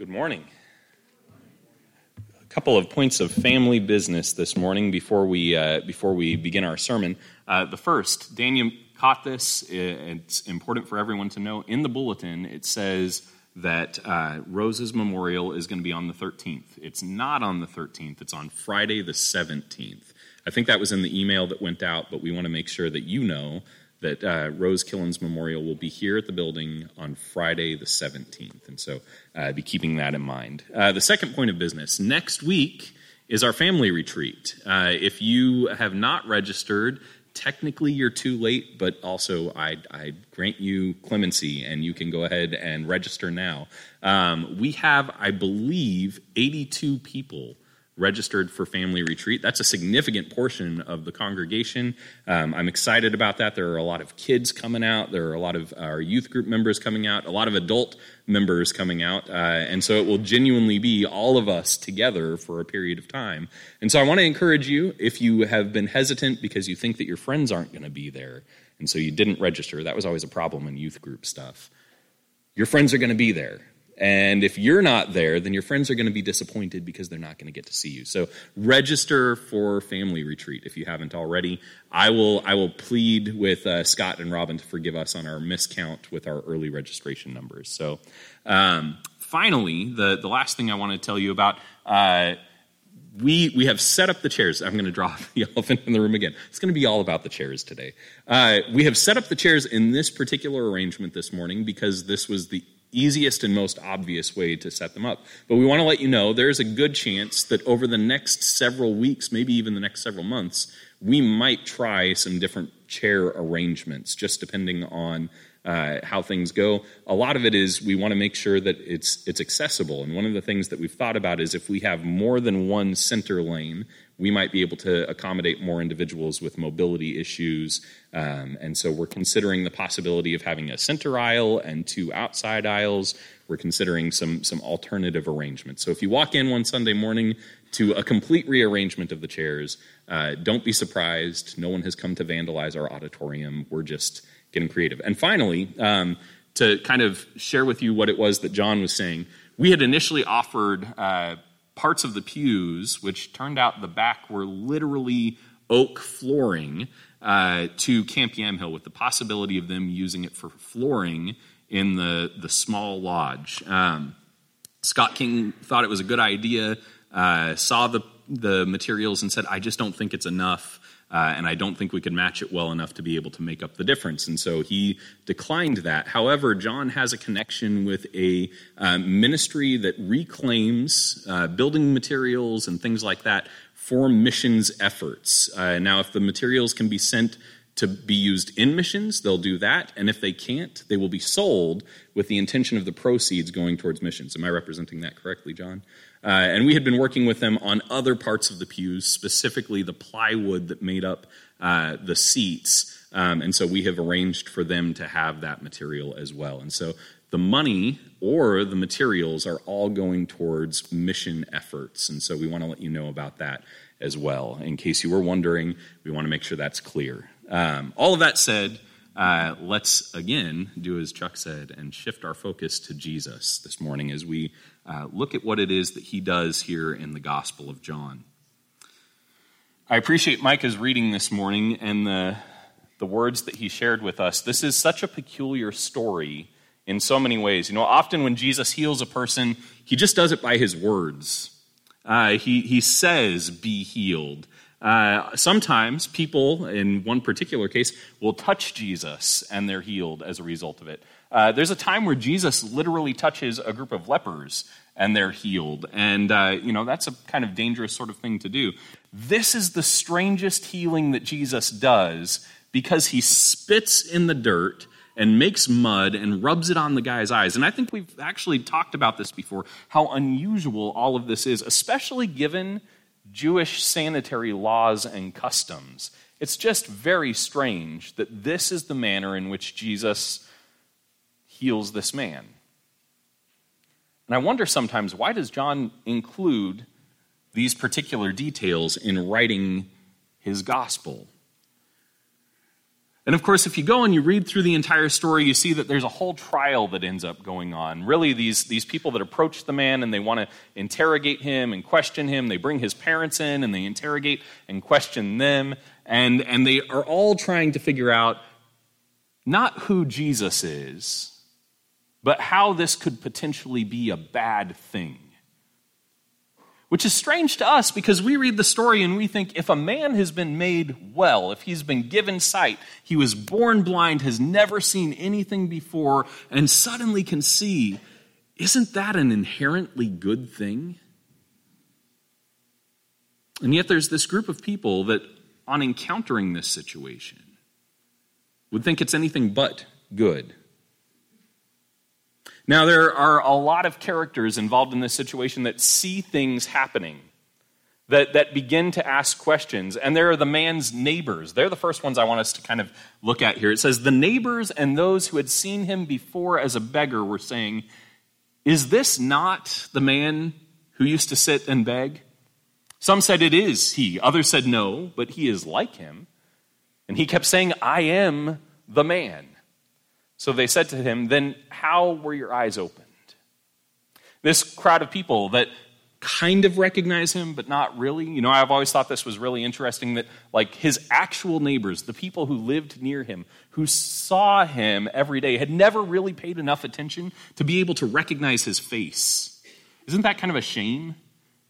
Good morning. A couple of points of family business this morning before we uh, before we begin our sermon. Uh, the first, Daniel caught this. It's important for everyone to know. In the bulletin, it says that uh, Rose's memorial is going to be on the 13th. It's not on the 13th. It's on Friday the 17th. I think that was in the email that went out, but we want to make sure that you know that uh, Rose Killen's memorial will be here at the building on Friday the 17th. And so uh, be keeping that in mind. Uh, the second point of business next week is our family retreat. Uh, if you have not registered, technically you're too late, but also I, I, grant you clemency and you can go ahead and register now. Um, we have, I believe, 82 people registered for family retreat. That's a significant portion of the congregation. Um, I'm excited about that. There are a lot of kids coming out. There are a lot of our youth group members coming out, a lot of adult members coming out. Uh, and so it will genuinely be all of us together for a period of time. And so I want to encourage you if you have been hesitant because you think that your friends aren't going to be there, and so you didn't register, that was always a problem in youth group stuff. Your friends are going to be there. And if you're not there, then your friends are going to be disappointed because they're not going to get to see you. So register for family retreat if you haven't already. I will I will plead with uh, Scott and Robin to forgive us on our miscount with our early registration numbers. So um, finally, the the last thing I want to tell you about. Uh, we, we have set up the chairs. I'm going to drop the elephant in the room again. It's going to be all about the chairs today. Uh, we have set up the chairs in this particular arrangement this morning because this was the easiest and most obvious way to set them up. But we want to let you know there's a good chance that over the next several weeks, maybe even the next several months, we might try some different chair arrangements, just depending on uh, how things go. A lot of it is we want to make sure that it's it's accessible. And one of the things that we've thought about is if we have more than one center lane, we might be able to accommodate more individuals with mobility issues. Um, and so we're considering the possibility of having a center aisle and two outside aisles. We're considering some, some alternative arrangements. So if you walk in one Sunday morning to a complete rearrangement of the chairs, uh, don't be surprised. No one has come to vandalize our auditorium. We're just getting creative. And finally, um, to kind of share with you what it was that John was saying, we had initially offered. Uh, parts of the pews, which turned out the back were literally oak flooring, uh, to Camp Yamhill with the possibility of them using it for flooring in the, the small lodge. Um, Scott King thought it was a good idea, uh, saw the, the materials and said, I just don't think it's enough. Uh, and I don't think we could match it well enough to be able to make up the difference. And so he declined that. However, John has a connection with a um, ministry that reclaims uh, building materials and things like that for missions efforts. Uh, now, if the materials can be sent to be used in missions, they'll do that. And if they can't, they will be sold with the intention of the proceeds going towards missions. Am I representing that correctly, John? Uh, and we had been working with them on other parts of the pews, specifically the plywood that made up uh, the seats. Um, and so we have arranged for them to have that material as well. And so the money or the materials are all going towards mission efforts. And so we want to let you know about that as well. In case you were wondering, we want to make sure that's clear. Um, all of that said, uh, let's again do as Chuck said and shift our focus to Jesus this morning as we uh, look at what it is that he does here in the Gospel of John. I appreciate Micah's reading this morning and the, the words that he shared with us. This is such a peculiar story in so many ways. You know, often when Jesus heals a person, he just does it by his words. Uh, he, he says, Be healed. Uh, sometimes people, in one particular case, will touch Jesus and they're healed as a result of it. Uh, there's a time where Jesus literally touches a group of lepers and they're healed. And, uh, you know, that's a kind of dangerous sort of thing to do. This is the strangest healing that Jesus does because he spits in the dirt and makes mud and rubs it on the guy's eyes. And I think we've actually talked about this before how unusual all of this is, especially given Jewish sanitary laws and customs. It's just very strange that this is the manner in which Jesus heals this man. And I wonder sometimes why does John include these particular details in writing his gospel? And of course, if you go and you read through the entire story, you see that there's a whole trial that ends up going on. Really, these, these people that approach the man and they want to interrogate him and question him, they bring his parents in and they interrogate and question them. And, and they are all trying to figure out not who Jesus is, but how this could potentially be a bad thing. Which is strange to us because we read the story and we think if a man has been made well, if he's been given sight, he was born blind, has never seen anything before, and suddenly can see, isn't that an inherently good thing? And yet there's this group of people that, on encountering this situation, would think it's anything but good. Now, there are a lot of characters involved in this situation that see things happening, that, that begin to ask questions. And there are the man's neighbors. They're the first ones I want us to kind of look at here. It says, The neighbors and those who had seen him before as a beggar were saying, Is this not the man who used to sit and beg? Some said it is he. Others said no, but he is like him. And he kept saying, I am the man. So they said to him, Then how were your eyes opened? This crowd of people that kind of recognize him, but not really. You know, I've always thought this was really interesting that, like, his actual neighbors, the people who lived near him, who saw him every day, had never really paid enough attention to be able to recognize his face. Isn't that kind of a shame?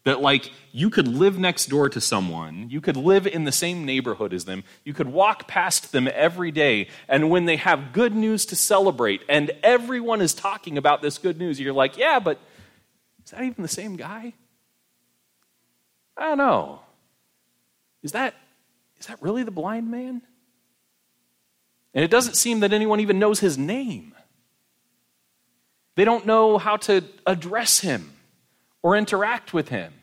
That, like, you could live next door to someone, you could live in the same neighborhood as them, you could walk past them every day, and when they have good news to celebrate, and everyone is talking about this good news, you're like, yeah, but is that even the same guy? I don't know. Is that, is that really the blind man? And it doesn't seem that anyone even knows his name. They don't know how to address him or interact with him.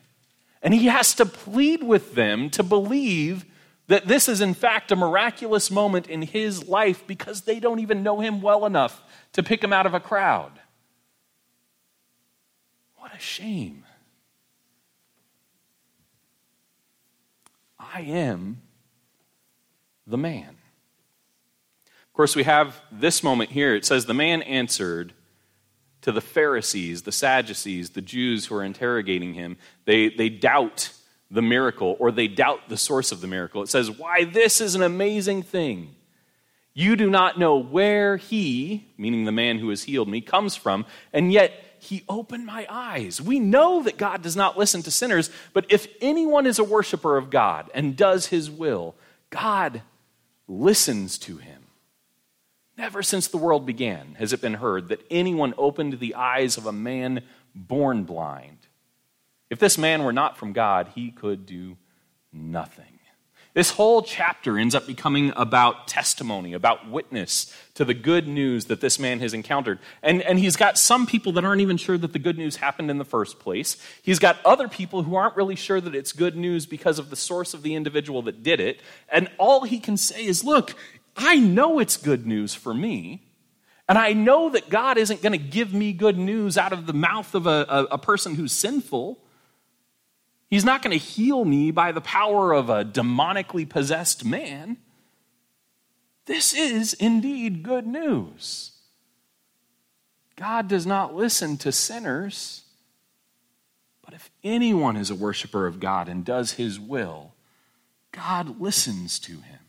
And he has to plead with them to believe that this is, in fact, a miraculous moment in his life because they don't even know him well enough to pick him out of a crowd. What a shame. I am the man. Of course, we have this moment here. It says, The man answered, to the Pharisees, the Sadducees, the Jews who are interrogating him. They, they doubt the miracle or they doubt the source of the miracle. It says, Why, this is an amazing thing. You do not know where he, meaning the man who has healed me, comes from, and yet he opened my eyes. We know that God does not listen to sinners, but if anyone is a worshiper of God and does his will, God listens to him. Never since the world began has it been heard that anyone opened the eyes of a man born blind. If this man were not from God, he could do nothing. This whole chapter ends up becoming about testimony, about witness to the good news that this man has encountered. And, and he's got some people that aren't even sure that the good news happened in the first place. He's got other people who aren't really sure that it's good news because of the source of the individual that did it. And all he can say is, look, I know it's good news for me. And I know that God isn't going to give me good news out of the mouth of a, a, a person who's sinful. He's not going to heal me by the power of a demonically possessed man. This is indeed good news. God does not listen to sinners. But if anyone is a worshiper of God and does his will, God listens to him.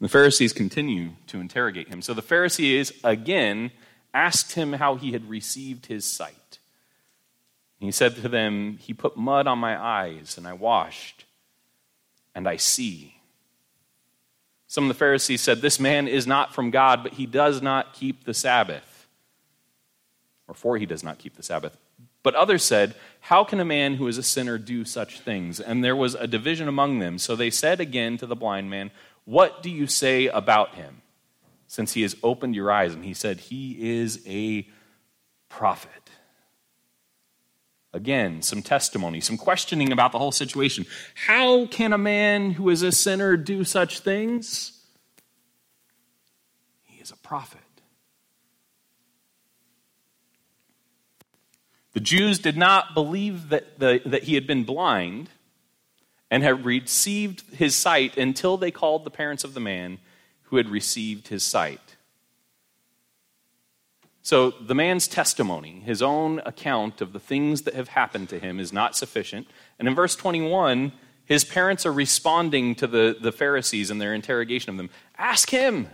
The Pharisees continue to interrogate him. So the Pharisees again asked him how he had received his sight. he said to them, He put mud on my eyes, and I washed, and I see. Some of the Pharisees said, This man is not from God, but he does not keep the Sabbath. Or for he does not keep the Sabbath. But others said, How can a man who is a sinner do such things? And there was a division among them. So they said again to the blind man, what do you say about him? Since he has opened your eyes. And he said, He is a prophet. Again, some testimony, some questioning about the whole situation. How can a man who is a sinner do such things? He is a prophet. The Jews did not believe that, the, that he had been blind and had received his sight until they called the parents of the man who had received his sight. So the man's testimony, his own account of the things that have happened to him, is not sufficient. And in verse 21, his parents are responding to the, the Pharisees in their interrogation of them. Ask him.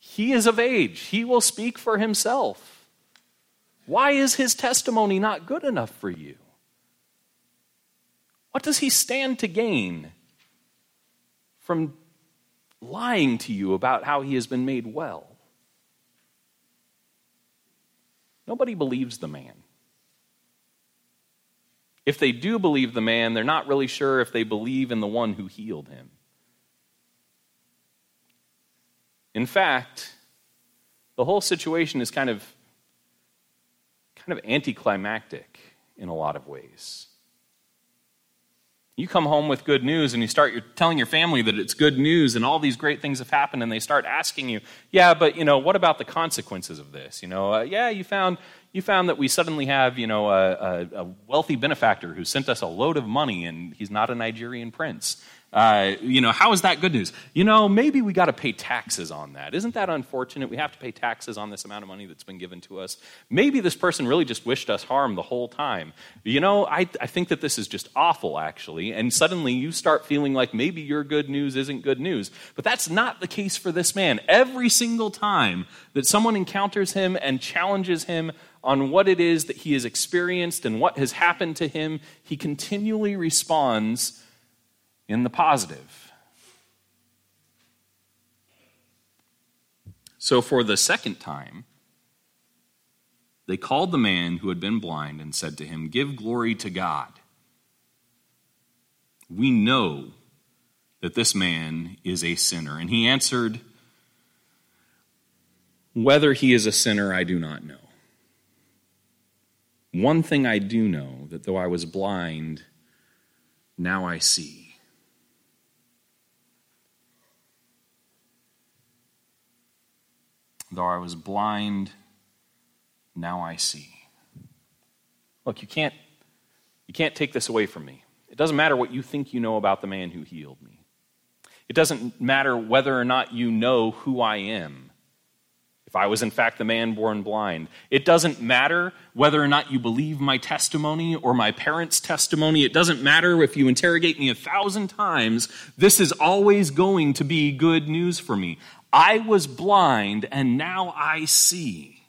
He is of age, he will speak for himself. Why is his testimony not good enough for you? What does he stand to gain from lying to you about how he has been made well? Nobody believes the man. If they do believe the man, they're not really sure if they believe in the one who healed him. In fact, the whole situation is kind of kind of anticlimactic in a lot of ways. You come home with good news and you start telling your family that it's good news and all these great things have happened, and they start asking you, yeah, but you know, what about the consequences of this? You know, uh, yeah, you found you found that we suddenly have you know a, a, a wealthy benefactor who sent us a load of money, and he's not a Nigerian prince. Uh, you know, how is that good news? You know, maybe we got to pay taxes on that. Isn't that unfortunate? We have to pay taxes on this amount of money that's been given to us. Maybe this person really just wished us harm the whole time. You know, I, I think that this is just awful, actually. And suddenly you start feeling like maybe your good news isn't good news. But that's not the case for this man. Every single time that someone encounters him and challenges him on what it is that he has experienced and what has happened to him, he continually responds in the positive. So, for the second time, they called the man who had been blind and said to him, Give glory to God. We know that this man is a sinner. And he answered, Whether he is a sinner, I do not know. One thing I do know that though I was blind, now I see. Though I was blind, now I see. Look, you can't, you can't take this away from me. It doesn't matter what you think you know about the man who healed me. It doesn't matter whether or not you know who I am if I was in fact the man born blind. It doesn't matter whether or not you believe my testimony or my parents' testimony. It doesn't matter if you interrogate me a thousand times. This is always going to be good news for me. I was blind and now I see.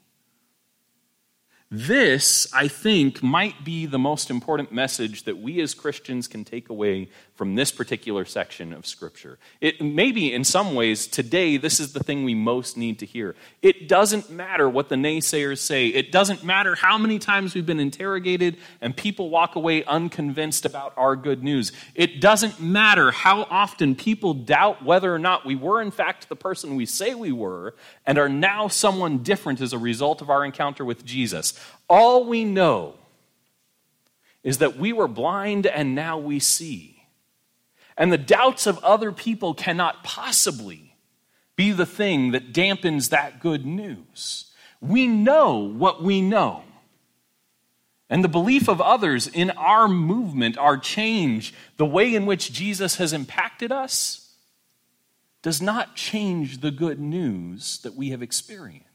This, I think, might be the most important message that we as Christians can take away from this particular section of Scripture. It maybe in some ways today this is the thing we most need to hear. It doesn't matter what the naysayers say. It doesn't matter how many times we've been interrogated and people walk away unconvinced about our good news. It doesn't matter how often people doubt whether or not we were in fact the person we say we were and are now someone different as a result of our encounter with Jesus. All we know is that we were blind and now we see. And the doubts of other people cannot possibly be the thing that dampens that good news. We know what we know. And the belief of others in our movement, our change, the way in which Jesus has impacted us, does not change the good news that we have experienced.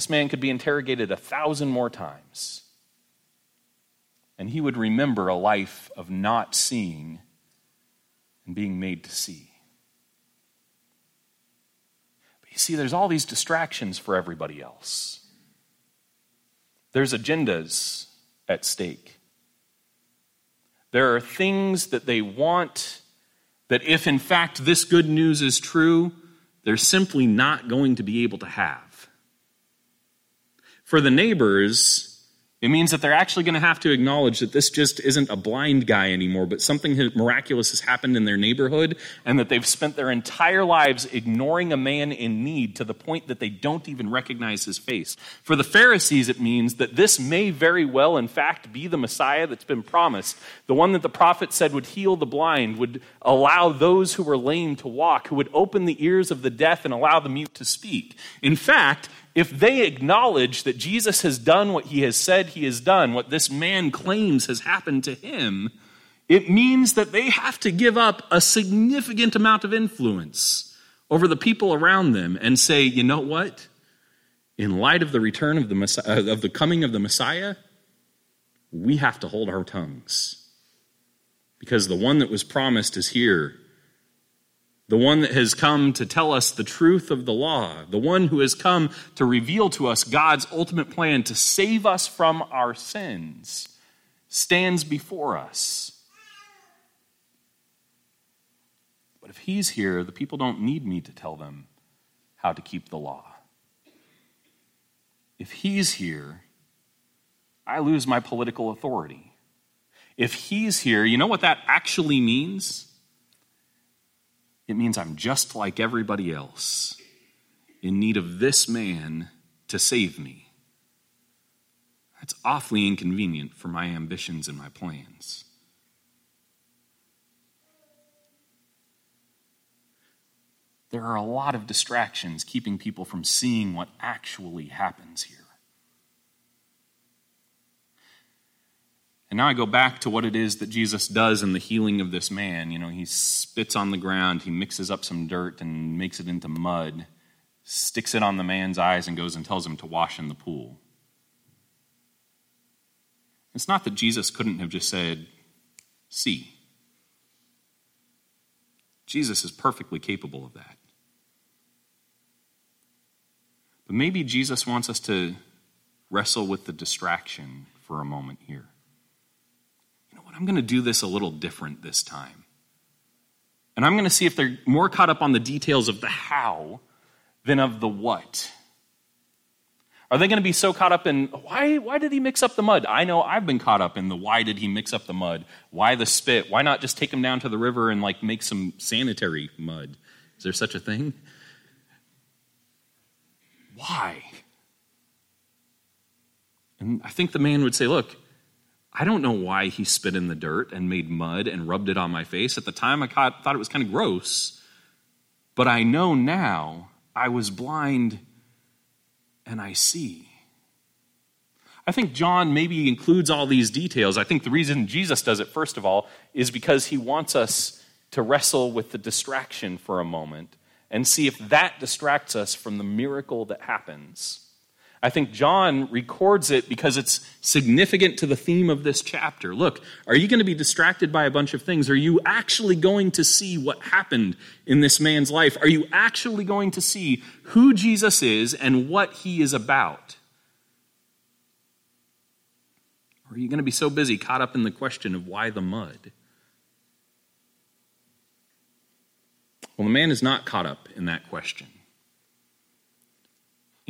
This man could be interrogated a thousand more times and he would remember a life of not seeing and being made to see. But you see, there's all these distractions for everybody else. There's agendas at stake. There are things that they want that, if in fact this good news is true, they're simply not going to be able to have. For the neighbors, it means that they're actually going to have to acknowledge that this just isn't a blind guy anymore, but something miraculous has happened in their neighborhood, and that they've spent their entire lives ignoring a man in need to the point that they don't even recognize his face. For the Pharisees, it means that this may very well, in fact, be the Messiah that's been promised, the one that the prophet said would heal the blind, would allow those who were lame to walk, who would open the ears of the deaf and allow the mute to speak. In fact, if they acknowledge that Jesus has done what he has said he has done, what this man claims has happened to him, it means that they have to give up a significant amount of influence over the people around them and say, you know what? In light of the return of the, Messiah, uh, of the coming of the Messiah, we have to hold our tongues. Because the one that was promised is here. The one that has come to tell us the truth of the law. The one who has come to reveal to us God's ultimate plan to save us from our sins stands before us. But if he's here, the people don't need me to tell them how to keep the law. If he's here, I lose my political authority. If he's here, you know what that actually means? It means I'm just like everybody else, in need of this man to save me. That's awfully inconvenient for my ambitions and my plans. there are a lot of distractions keeping people from seeing what actually happens here. And now I go back to what it is that Jesus does in the healing of this man. You know, he spits on the ground, he mixes up some dirt and makes it into mud, sticks it on the man's eyes, and goes and tells him to wash in the pool. It's not that Jesus couldn't have just said, See. Jesus is perfectly capable of that. But maybe Jesus wants us to wrestle with the distraction for a moment here. I'm going to do this a little different this time. And I'm going to see if they're more caught up on the details of the how than of the what. Are they going to be so caught up in why, why did he mix up the mud? I know I've been caught up in the why did he mix up the mud? Why the spit? Why not just take him down to the river and like make some sanitary mud? Is there such a thing? Why? And I think the man would say, Look, I don't know why he spit in the dirt and made mud and rubbed it on my face. At the time, I thought it was kind of gross. But I know now I was blind and I see. I think John maybe includes all these details. I think the reason Jesus does it, first of all, is because he wants us to wrestle with the distraction for a moment and see if that distracts us from the miracle that happens. I think John records it because it's significant to the theme of this chapter. Look, are you going to be distracted by a bunch of things? Are you actually going to see what happened in this man's life? Are you actually going to see who Jesus is and what he is about? Or are you going to be so busy caught up in the question of why the mud? Well, the man is not caught up in that question.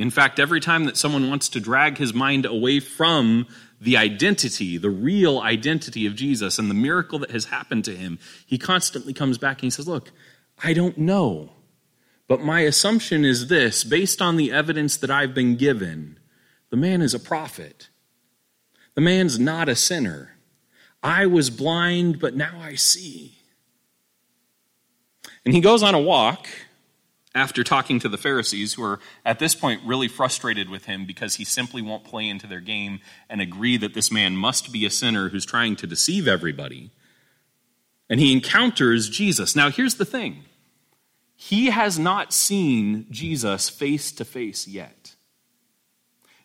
In fact, every time that someone wants to drag his mind away from the identity, the real identity of Jesus and the miracle that has happened to him, he constantly comes back and he says, Look, I don't know. But my assumption is this based on the evidence that I've been given, the man is a prophet. The man's not a sinner. I was blind, but now I see. And he goes on a walk after talking to the Pharisees, who are at this point really frustrated with him because he simply won't play into their game and agree that this man must be a sinner who's trying to deceive everybody. And he encounters Jesus. Now, here's the thing he has not seen Jesus face to face yet.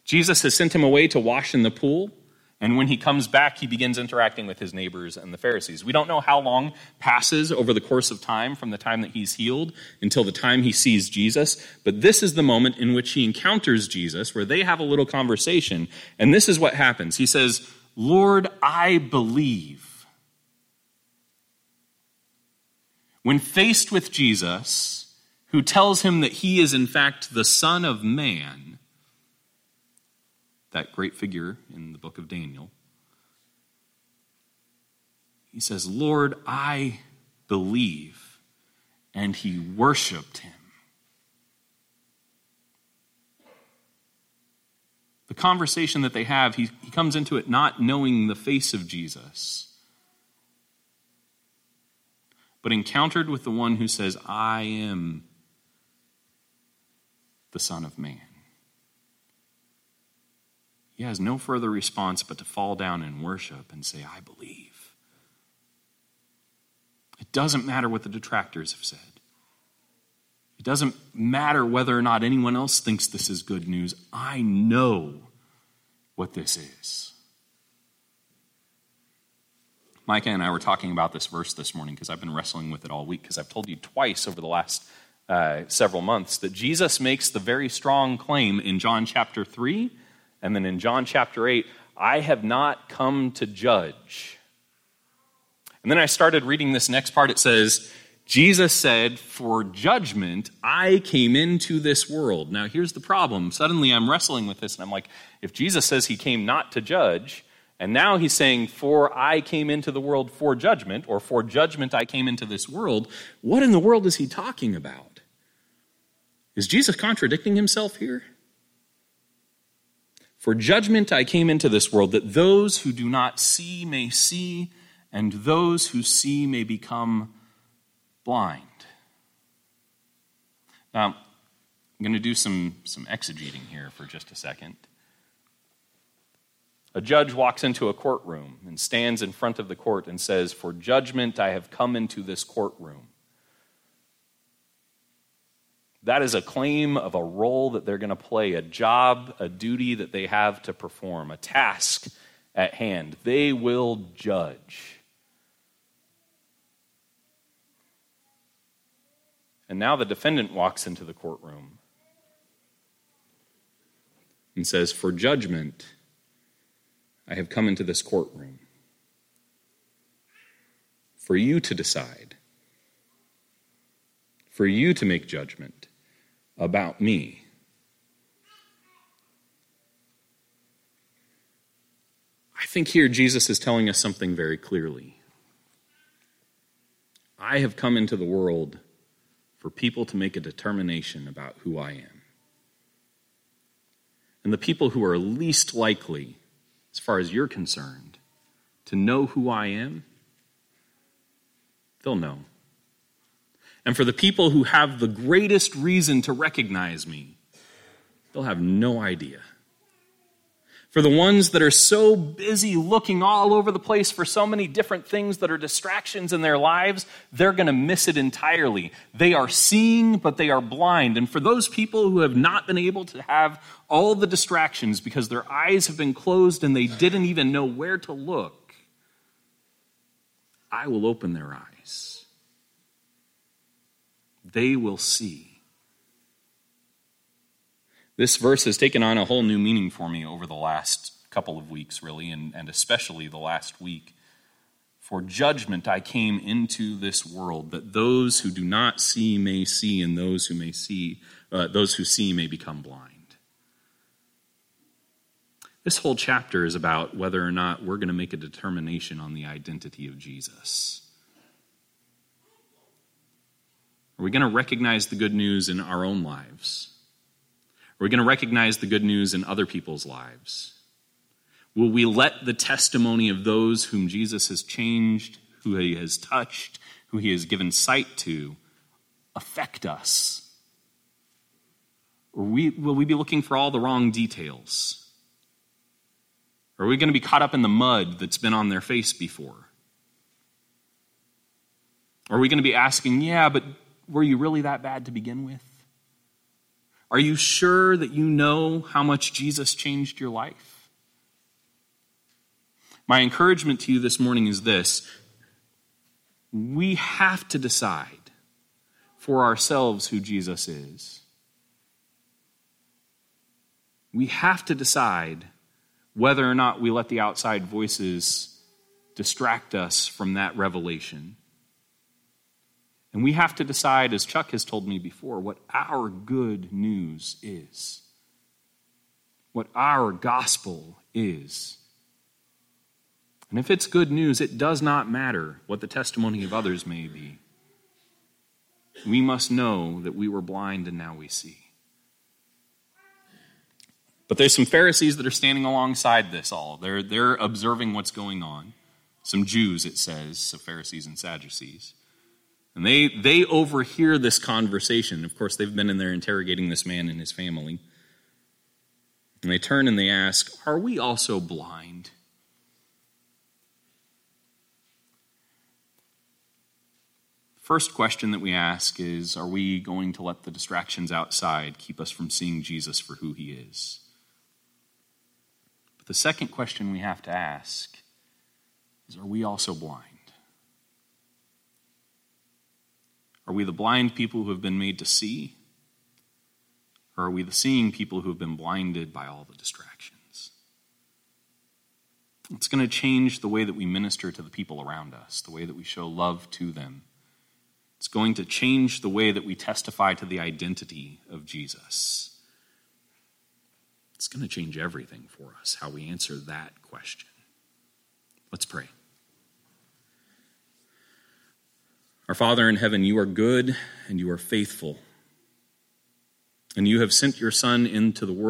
Jesus has sent him away to wash in the pool. And when he comes back, he begins interacting with his neighbors and the Pharisees. We don't know how long passes over the course of time from the time that he's healed until the time he sees Jesus, but this is the moment in which he encounters Jesus, where they have a little conversation. And this is what happens. He says, Lord, I believe. When faced with Jesus, who tells him that he is in fact the Son of Man, that great figure in the book of Daniel. He says, Lord, I believe. And he worshiped him. The conversation that they have, he, he comes into it not knowing the face of Jesus, but encountered with the one who says, I am the Son of Man. He has no further response but to fall down and worship and say, I believe. It doesn't matter what the detractors have said. It doesn't matter whether or not anyone else thinks this is good news. I know what this is. Micah and I were talking about this verse this morning because I've been wrestling with it all week because I've told you twice over the last uh, several months that Jesus makes the very strong claim in John chapter 3 and then in John chapter 8 I have not come to judge. And then I started reading this next part. It says, Jesus said, For judgment I came into this world. Now, here's the problem. Suddenly I'm wrestling with this, and I'm like, if Jesus says he came not to judge, and now he's saying, For I came into the world for judgment, or for judgment I came into this world, what in the world is he talking about? Is Jesus contradicting himself here? For judgment I came into this world, that those who do not see may see, and those who see may become blind. Now, I'm going to do some, some exegeting here for just a second. A judge walks into a courtroom and stands in front of the court and says, For judgment I have come into this courtroom. That is a claim of a role that they're going to play, a job, a duty that they have to perform, a task at hand. They will judge. And now the defendant walks into the courtroom and says, For judgment, I have come into this courtroom for you to decide, for you to make judgment about me. I think here Jesus is telling us something very clearly. I have come into the world for people to make a determination about who I am. And the people who are least likely as far as you're concerned, to know who I am, they'll know. And for the people who have the greatest reason to recognize me, they'll have no idea. For the ones that are so busy looking all over the place for so many different things that are distractions in their lives, they're going to miss it entirely. They are seeing, but they are blind. And for those people who have not been able to have all the distractions because their eyes have been closed and they didn't even know where to look, I will open their eyes. They will see. This verse has taken on a whole new meaning for me over the last couple of weeks, really, and, and especially the last week. For judgment I came into this world, that those who do not see may see, and those who may see, uh, those who see may become blind. This whole chapter is about whether or not we're going to make a determination on the identity of Jesus. Are we going to recognize the good news in our own lives? Are we going to recognize the good news in other people's lives? Will we let the testimony of those whom Jesus has changed, who he has touched, who he has given sight to, affect us? Or will we be looking for all the wrong details? Are we going to be caught up in the mud that's been on their face before? Are we going to be asking, yeah, but were you really that bad to begin with? Are you sure that you know how much Jesus changed your life? My encouragement to you this morning is this we have to decide for ourselves who Jesus is. We have to decide whether or not we let the outside voices distract us from that revelation. And we have to decide, as Chuck has told me before, what our good news is, what our gospel is. And if it's good news, it does not matter what the testimony of others may be. We must know that we were blind and now we see. But there's some Pharisees that are standing alongside this all. They're, they're observing what's going on. Some Jews, it says, so Pharisees and Sadducees. And they, they overhear this conversation. Of course, they've been in there interrogating this man and his family. And they turn and they ask, Are we also blind? First question that we ask is Are we going to let the distractions outside keep us from seeing Jesus for who he is? But the second question we have to ask is Are we also blind? Are we the blind people who have been made to see? Or are we the seeing people who have been blinded by all the distractions? It's going to change the way that we minister to the people around us, the way that we show love to them. It's going to change the way that we testify to the identity of Jesus. It's going to change everything for us, how we answer that question. Let's pray. Our Father in heaven, you are good and you are faithful. And you have sent your Son into the world.